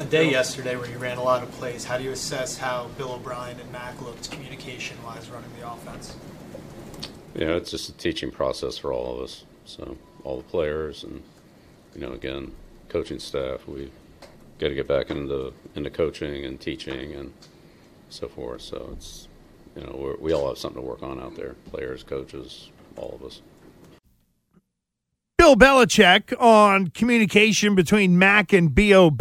A day yesterday where you ran a lot of plays. How do you assess how Bill O'Brien and Mac looked communication-wise running the offense? You know, it's just a teaching process for all of us. So all the players and you know, again, coaching staff, we got to get back into into coaching and teaching and so forth. So it's you know, we're, we all have something to work on out there. Players, coaches, all of us. Bill Belichick on communication between Mac and Bob.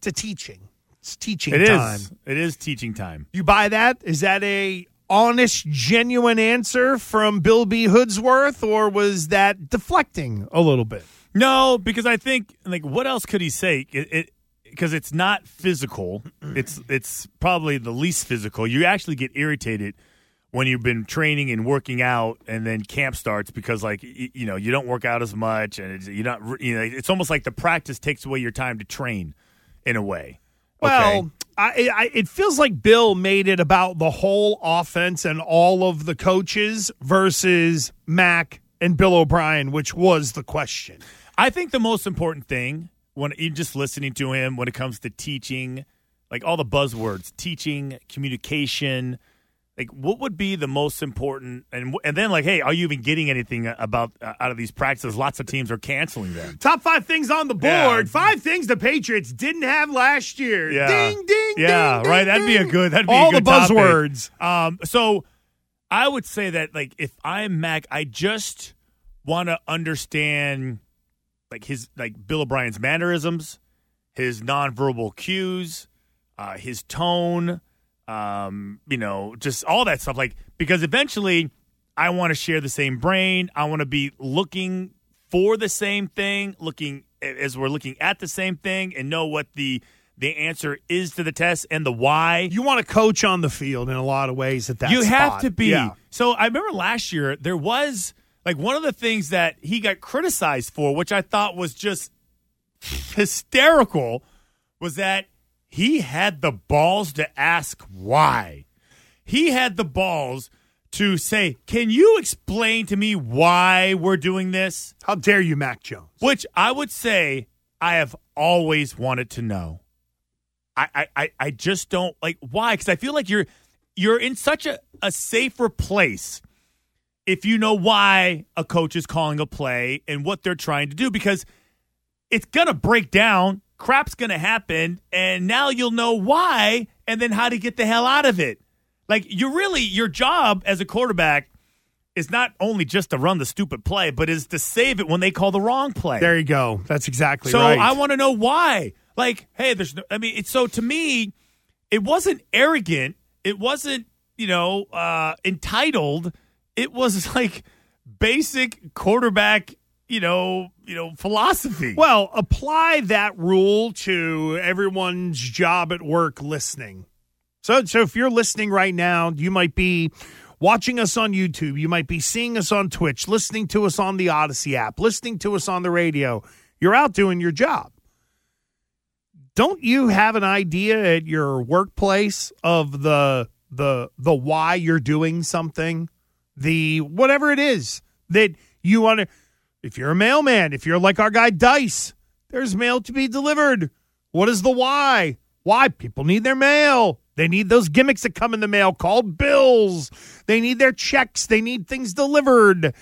It's a teaching. It's teaching It is. time. It is teaching time. You buy that? Is that a honest, genuine answer from Bill B. Hoodsworth, or was that deflecting a little bit? No, because I think like what else could he say? It, because it's not physical. It's it's probably the least physical. You actually get irritated when you've been training and working out, and then camp starts because like y- you know you don't work out as much, and it's, you're not you know it's almost like the practice takes away your time to train in a way. Well, Okay? I, I, it feels like Bill made it about the whole offense and all of the coaches versus Mac and Bill O'Brien, which was the question. I think the most important thing when you just listening to him when it comes to teaching, like all the buzzwords, teaching, communication, like what would be the most important and and then like hey, are you even getting anything about uh, out of these practices? Lots of teams are canceling them. Top five things on the board. Yeah. Five things the Patriots didn't have last year. Yeah. Ding, ding, Yeah, ding, right. ding, That'd be a good. That'd be all a good the buzzwords. Um, so I would say that like if I'm Mac, I just want to understand like his like Bill O'Brien's mannerisms, his nonverbal cues, uh, his tone, um, you know, just all that stuff. Like because eventually, I want to share the same brain. I want to be looking for the same thing, looking as we're looking at the same thing, and know what the the answer is to the test and the why. You want to coach on the field in a lot of ways at that you have to be. Yeah. So I remember last year there was like one of the things that he got criticized for, which I thought was just hysterical, was that he had the balls to ask why. He had the balls to say, "Can you explain to me why we're doing this?" How dare you, Mac Jones? Which I would say I have always wanted to know. I I, I, just don't like why because I feel like you're you're in such a, a safer place if you know why a coach is calling a play and what they're trying to do because it's gonna break down, crap's gonna happen, and now you'll know why and then how to get the hell out of it. Like you really your job as a quarterback is not only just to run the stupid play, but is to save it when they call the wrong play. There you go. That's exactly So right. I want to know why. Like, hey, there's no, I mean, it's so to me, it wasn't arrogant. It wasn't, you know, uh, entitled. It was like basic quarterback, you know, you know, philosophy. Well, apply that rule to everyone's job at work listening. So, so if you're listening right now, you might be watching us on YouTube, you might be seeing us on Twitch, listening to us on the Audacy app, listening to us on the radio. You're out doing your job. Don't you have an idea at your workplace of the the the why you're doing something? The whatever it is that you want to if you're a mailman, if you're like our guy Dice, there's mail to be delivered. What is the why? Why people need their mail. They need those gimmicks that come in the mail called bills. They need their checks. They need things delivered.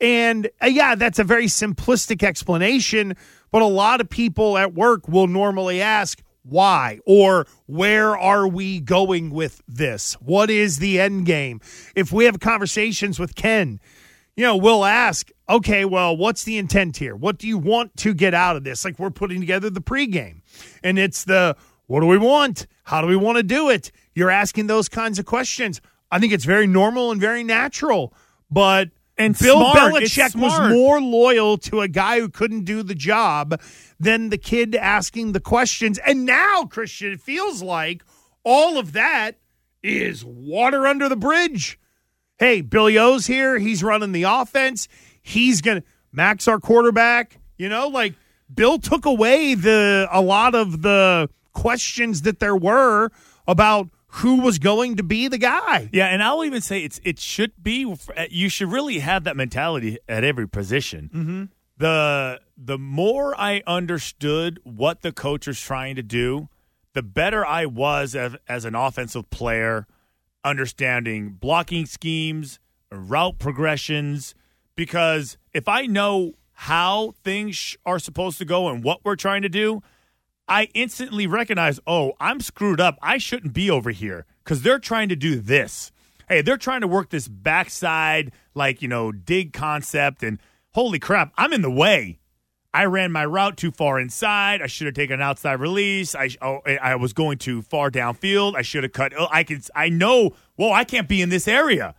And uh, yeah, that's a very simplistic explanation, but a lot of people at work will normally ask, why or where are we going with this? What is the end game? If we have conversations with Ken, you know, we'll ask, okay, well, what's the intent here? What do you want to get out of this? Like we're putting together the pregame, and it's the what do we want? How do we want to do it? You're asking those kinds of questions. I think it's very normal and very natural, but and Bill smart. Belichick was more loyal to a guy who couldn't do the job than the kid asking the questions. And now, Christian, it feels like all of that is water under the bridge. Hey, Billy O's here. He's running the offense. He's gonna Mac's our quarterback. You know, like Bill took away the a lot of the questions that there were about who was going to be the guy. Yeah, and I'll even say it's it should be. You should really have that mentality at every position. Mm-hmm. The the more I understood what the coach was trying to do, the better I was as, as an offensive player, understanding blocking schemes, route progressions. Because if I know how things are supposed to go and what we're trying to do, I instantly recognize, oh, I'm screwed up. I shouldn't be over here because they're trying to do this. Hey, they're trying to work this backside, like, you know, dig concept. And holy crap, I'm in the way. I ran my route too far inside. I should have taken an outside release. I oh, eh, I was going too far downfield. I should have cut. Oh, I could. I know. Whoa, I can't be in this area.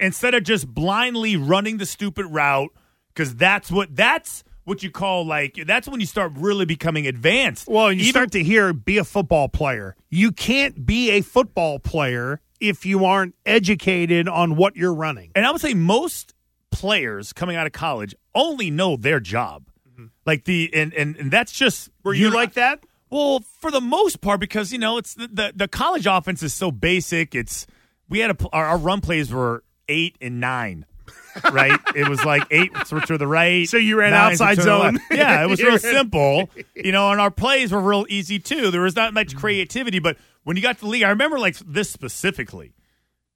Instead of just blindly running the stupid route, because that's what that's what you call like that's when you start really becoming advanced. Well, you Even- start to hear be a football player. You can't be a football player if you aren't educated on what you're running. And I would say most players coming out of college only know their job. Mm-hmm. Like the and, and and that's just Were you like that? Well, for the most part, because you know it's the the, the college offense is so basic. It's we had a our, our run plays were eight and nine. right, it was like eight to the right. So you ran outside switch to the zone. Yeah, it was real simple. You know, and our plays were real easy too. There was not much mm. creativity, but when you got to the league, I remember like this specifically,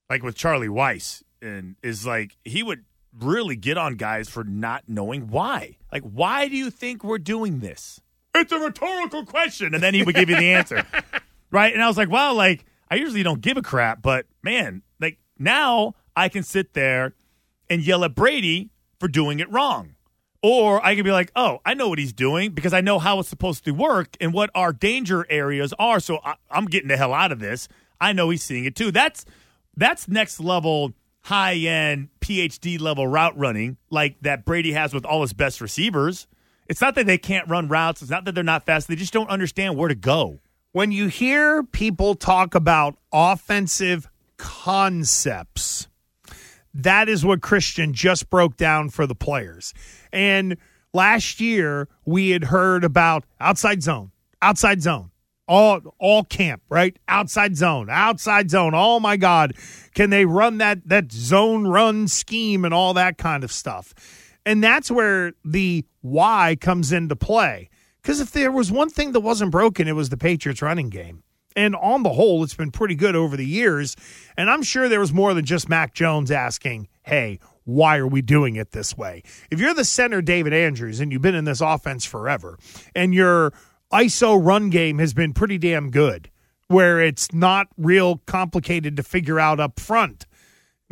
like with Charlie Weis, and is like he would really get on guys for not knowing why. Like, why do you think we're doing this? It's a rhetorical question, and then he would give you the answer, right? And I was like, wow, like I usually don't give a crap, but man, like now I can sit there and yell at Brady for doing it wrong. Or I can be like, oh, I know what he's doing because I know how it's supposed to work and what our danger areas are. So I, I'm getting the hell out of this. I know he's seeing it too. That's that's next level, high end, PhD level route running like that Brady has with all his best receivers. It's not that they can't run routes. It's not that they're not fast. They just don't understand where to go. When you hear people talk about offensive concepts, that is what Christian just broke down for the players. And last year we had heard about outside zone, outside zone, all all camp, right? Outside zone, outside zone. Oh my God, can they run that that zone run scheme and all that kind of stuff? And that's where the why comes into play. Because if there was one thing that wasn't broken, it was the Patriots running game. And on the whole, it's been pretty good over the years. And I'm sure there was more than just Mac Jones asking, hey, why are we doing it this way? If you're the center, David Andrews, and you've been in this offense forever, and your ISO run game has been pretty damn good, where it's not real complicated to figure out up front.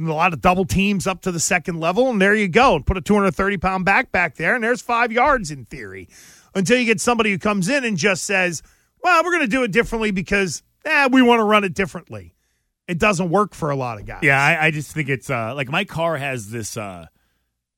A lot of double teams up to the second level, and there you go. And put a 230 pound back back there, and there's five yards in theory. Until you get somebody who comes in and just says, well, we're going to do it differently because eh, we want to run it differently. It doesn't work for a lot of guys. Yeah, I, I just think it's uh, like my car has this uh,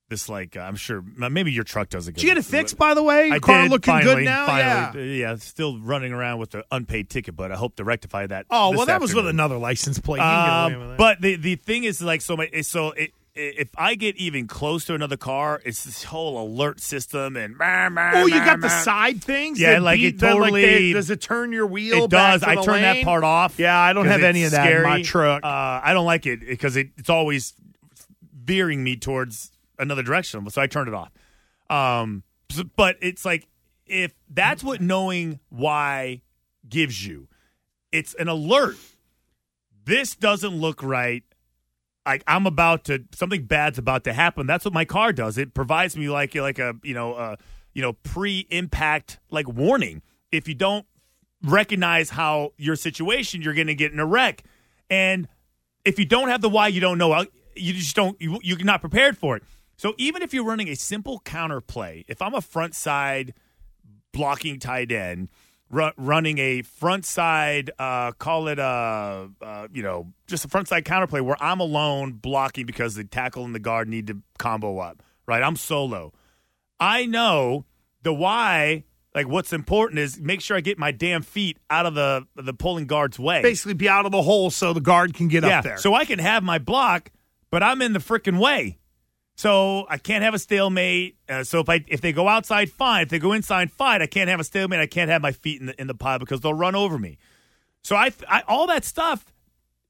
this like uh, I'm sure maybe your truck does it. Did you get it fixed, by the way? Your I car did, looking finally, good now? Finally, Yeah. yeah, still running around with the unpaid ticket, but I hope to rectify that. Oh, well, that was with another license plate. You can get away with but the the thing is like so my so it, if I get even close to another car, it's this whole alert system and oh, you got the side things? Yeah, like beat- it that, like, totally- they- does it turn your wheel? It does. I turn that part off. Yeah, I don't have any of that in my truck. Uh, I don't like it because it, it's always veering me towards another direction. So I turned it off. Um, but it's like if that's what knowing why gives you, it's an alert. This doesn't look right. Like I'm about to something bad's about to happen. That's what my car does. It provides me like like a you know uh you know pre-impact like warning. If you don't recognize how your situation, you're going to get in a wreck. And if you don't have the why, you don't know. You just don't. You, you're not prepared for it. So even if you're running a simple counter play, if I'm a front side blocking tight end running a front side, uh, call it a, uh, you know, just a front side counterplay where I'm alone blocking because the tackle and the guard need to combo up, right? I'm solo. I know the why. Like what's important is make sure I get my damn feet out of the the pulling guard's way. Basically, be out of the hole so the guard can get yeah, up there. So I can have my block, but I'm in the freaking way. So I can't have a stalemate. Uh, so if I if they go outside, fine. If they go inside, fine. I can't have a stalemate. I can't have my feet in the in the pile because they'll run over me. So I, I all that stuff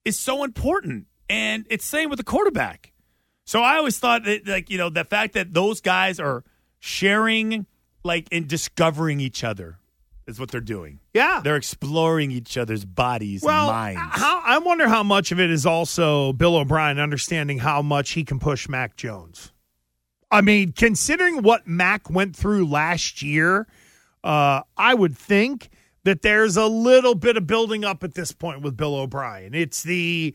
is so important, and it's same with the quarterback. So I always thought that like you know the fact that those guys are sharing like and discovering each other is what they're doing. Yeah, they're exploring each other's bodies well, and minds. How, I wonder how much of it is also Bill O'Brien understanding how much he can push Mac Jones. I mean, considering what Mac went through last year, uh, I would think that there's a little bit of building up at this point with Bill O'Brien. It's the,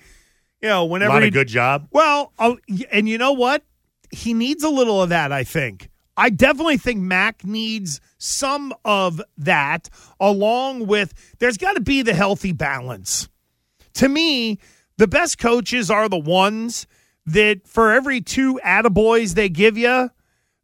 you know, whenever a lot of good job. Well, uh, and you know what? He needs a little of that. I think. I definitely think Mac needs some of that along with there's got to be the healthy balance. To me, the best coaches are the ones that for every two attaboys they give you,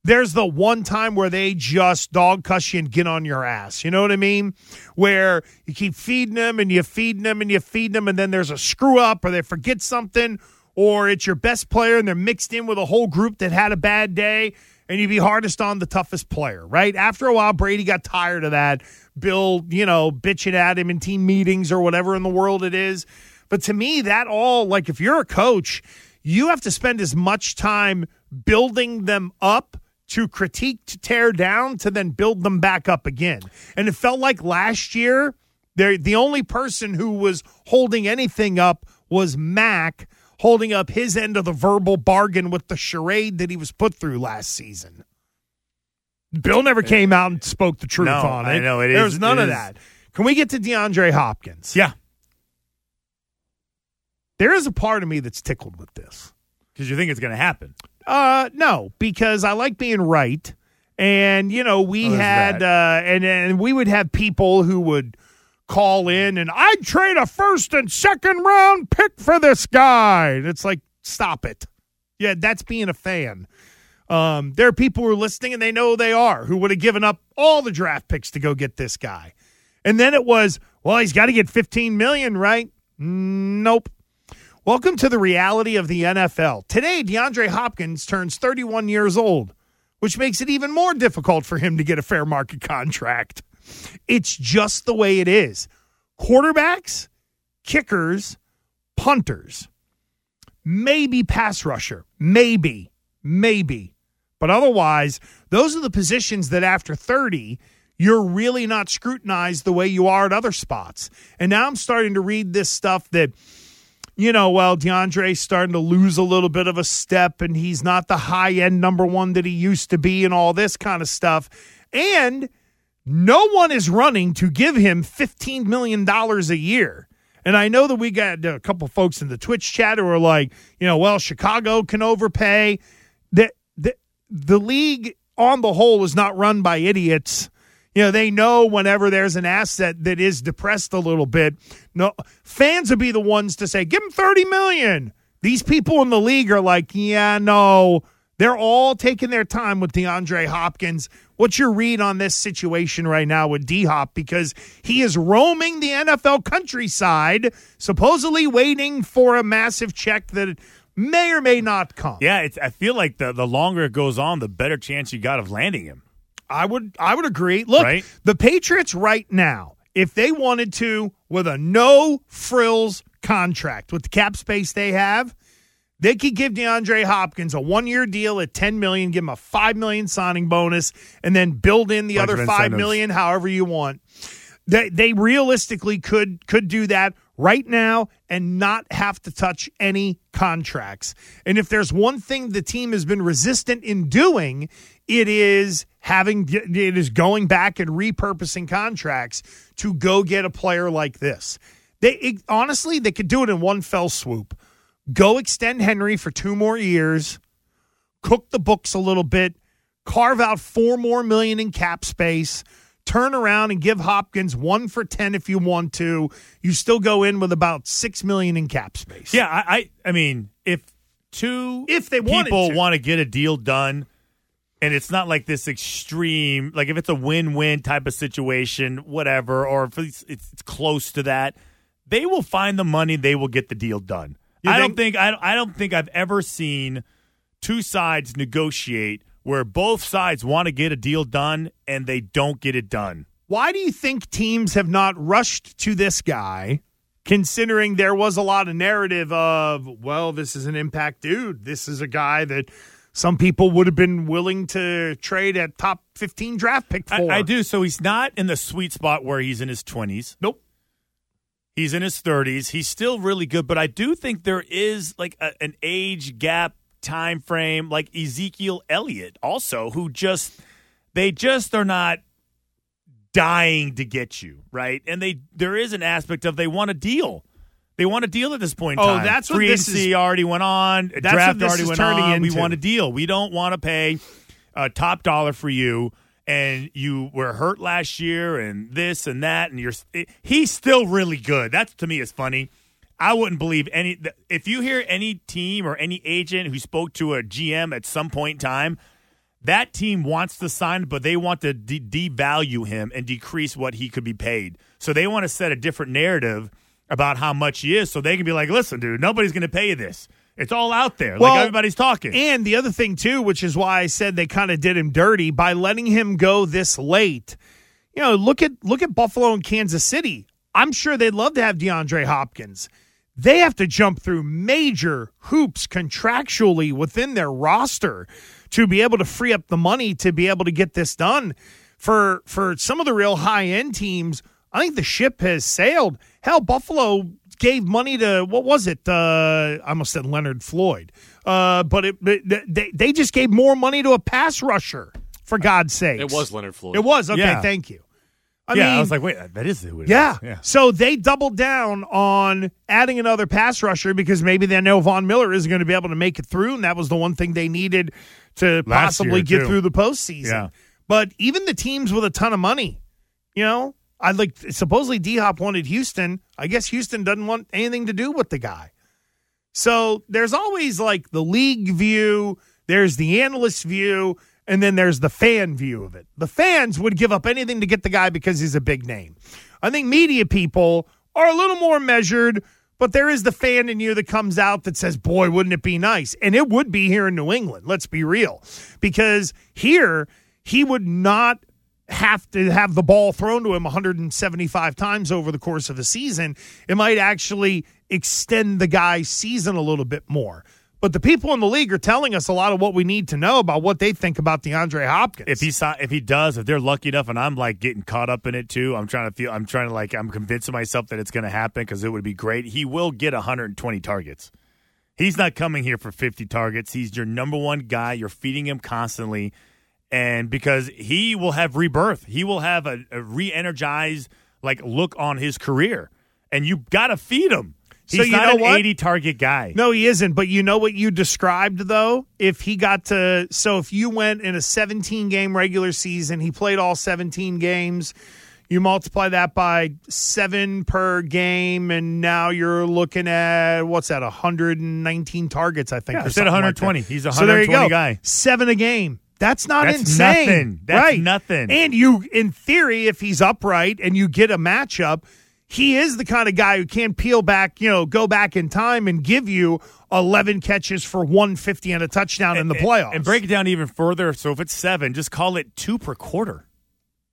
there's the one time where they just dog cuss you and get on your ass. You know what I mean? Where you keep feeding them and you feeding them and you feed them, and then there's a screw up or they forget something, or it's your best player and they're mixed in with a whole group that had a bad day and you'd be hardest on the toughest player, right? After a while, Brady got tired of that. Bill, you know, bitching at him in team meetings or whatever in the world it is. But to me, that all, like, if you're a coach, you have to spend as much time building them up to critique, to tear down, to then build them back up again. And it felt like last year, the only person who was holding anything up was Mac holding up his end of the verbal bargain with the charade that he was put through last season. Bill never came out and spoke the truth no, on it. I know it There is, was none of is. that. Can we get to DeAndre Hopkins? Yeah. There is a part of me that's tickled with this. Because you think it's going to happen. Uh, no, because I like being right. And, you know, we Oh, had, uh, and, and we would have people who would call in and I'd trade a first and second round pick for this guy. And it's like, stop it. Yeah, that's being a fan. Um, there are people who are listening and they know they are who would have given up all the draft picks to go get this guy. And then it was, well, he's got to get 15 million, right? Nope. Welcome to the reality of the NFL. Today, DeAndre Hopkins turns 31 years old, which makes it even more difficult for him to get a fair market contract. It's just the way it is. Quarterbacks, kickers, punters, maybe pass rusher, maybe, maybe. But otherwise, those are the positions that after 30, you're really not scrutinized the way you are at other spots. And now I'm starting to read this stuff that, you know, well, DeAndre's starting to lose a little bit of a step and he's not the high end number one that he used to be and all this kind of stuff. And no one is running to give him $15 million a year. And I know that we got a couple folks in the Twitch chat who are like, you know, well, Chicago can overpay. The, the, the league on the whole is not run by idiots. You know, they know whenever there's an asset that is depressed a little bit, no fans would be the ones to say, give him 30 million. These people in the league are like, yeah, no. They're all taking their time with DeAndre Hopkins. What's your read on this situation right now with D Hop? Because he is roaming the NFL countryside, supposedly waiting for a massive check that may or may not come. Yeah, it's, I feel like the, the longer it goes on, the better chance you got of landing him. I would I would agree. Look, Right? the Patriots right now, if they wanted to, with a no frills contract with the cap space they have, they could give DeAndre Hopkins a one year deal at ten million, give him a five million signing bonus, and then build in the Bunch other five million however you want. They they realistically could could do that right now and not have to touch any contracts. And if there's one thing the team has been resistant in doing, it is having it is going back and repurposing contracts to go get a player like this. They it, honestly they could do it in one fell swoop. Go extend Henry for two more years, cook the books a little bit, carve out four more million in cap space turn around and give Hopkins one for ten if you want to. You still go in with about six million in cap space. Yeah, I, I, I mean, if two if they people to. want to get a deal done, and it's not like this extreme, like if it's a win-win type of situation, whatever, or if it's, it's, it's close to that, they will find the money. They will get the deal done. I think, don't think I, I don't think I've ever seen two sides negotiate where both sides want to get a deal done and they don't get it done. Why do you think teams have not rushed to this guy, considering there was a lot of narrative of, well, this is an impact dude. This is a guy that some people would have been willing to trade at top 15 draft pick for. I, I do. So he's not in the sweet spot where he's in his 20s. Nope. He's in his 30s. He's still really good, but I do think there is like a, an age gap time frame like Ezekiel Elliott also who just they just are not dying to get you, right? And they there is an aspect of they want a deal. They want a deal at this point oh, time. that's what Free this is, is. already went on. That's draft already is went on. Into. We want a deal. We don't want to pay a top dollar for you. And you were hurt last year, and this and that, and you're. He's still really good. That to me is funny. I wouldn't believe any. If you hear any team or any agent who spoke to a GM at some point in time, that team wants to sign, but they want to de- devalue him and decrease what he could be paid. So they want to set a different narrative about how much he is, so they can be like, "Listen, dude, nobody's going to pay you this. It's all out there. Well, like everybody's talking." And the other thing too, which is why I said they kind of did him dirty by letting him go this late. You know, look at look at Buffalo and Kansas City. I'm sure they'd love to have DeAndre Hopkins they have to jump through major hoops contractually within their roster to be able to free up the money to be able to get this done. For for some of the real high end teams, I think the ship has sailed. Hell, Buffalo gave money to what was it? Uh, I almost said Leonard Floyd, uh, but it, they they just gave more money to a pass rusher. For God's sake, it was Leonard Floyd. It was okay. Yeah. Thank you. I yeah, mean, I was like, wait, that is who it yeah. Is. yeah. So they doubled down on adding another pass rusher because maybe they know Von Miller isn't going to be able to make it through, and that was the one thing they needed to Last possibly get too. through the postseason. Yeah. But even the teams with a ton of money, you know, I like supposedly D Hop wanted Houston. I guess Houston doesn't want anything to do with the guy. So there's always like the league view, there's the analyst view, and then there's the fan view of it. The fans would give up anything to get the guy because he's a big name. I think media people are a little more measured, but there is the fan in you that comes out that says, boy, wouldn't it be nice? And it would be here in New England, let's be real. Because here, he would not have to have the ball thrown to him 175 times over the course of a season. It might actually extend the guy's season a little bit more. But the people in the league are telling us a lot of what we need to know about what they think about DeAndre Hopkins. If he if he does, if they're lucky enough, and I'm like getting caught up in it too, I'm trying to feel, I'm trying to like, I'm convincing myself that it's going to happen because it would be great. He will get 120 targets. He's not coming here for 50 targets. He's your number one guy. You're feeding him constantly, and because he will have rebirth, he will have a, a re-energized like look on his career, and you got to feed him. He's so you not know an what? 80 target guy. No, he isn't. But you know what you described though? If he got to so if you went in a 17 game regular season, he played all 17 games. You multiply that by seven per game, and now you're looking at what's that? 119 targets, I think. Yeah, I said something like 120. He's a So there you 120 go. guy. Seven a game. That's not That's insane. nothing. That's right? nothing. And you, in theory, if he's upright and you get a matchup, he is the kind of guy who can peel back, you know, go back in time and give you 11 catches for 150 and a touchdown in the playoffs. And break it down even further. So if it's seven, just call it two per quarter.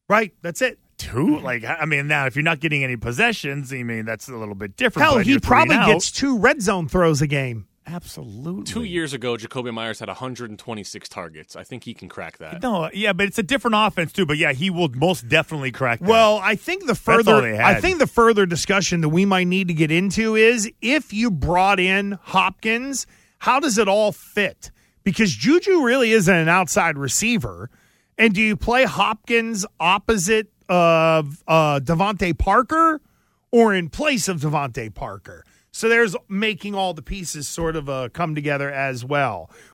right, that's it. Two? Like, I mean, now if you're not getting any possessions, I mean, that's a little bit different. Hell, he probably gets two red zone throws a game. Absolutely. Two years ago, Jakobi Meyers had 126 targets. I think he can crack that. No, yeah, but it's a different offense too. But yeah, he will most definitely crack that. Well, I think the further I think the further discussion that we might need to get into is if you brought in Hopkins, how does it all fit? Because Juju really isn't an outside receiver, and do you play Hopkins opposite of uh, DeVante Parker or in place of DeVante Parker? So there's making all the pieces sort of uh, come together as well.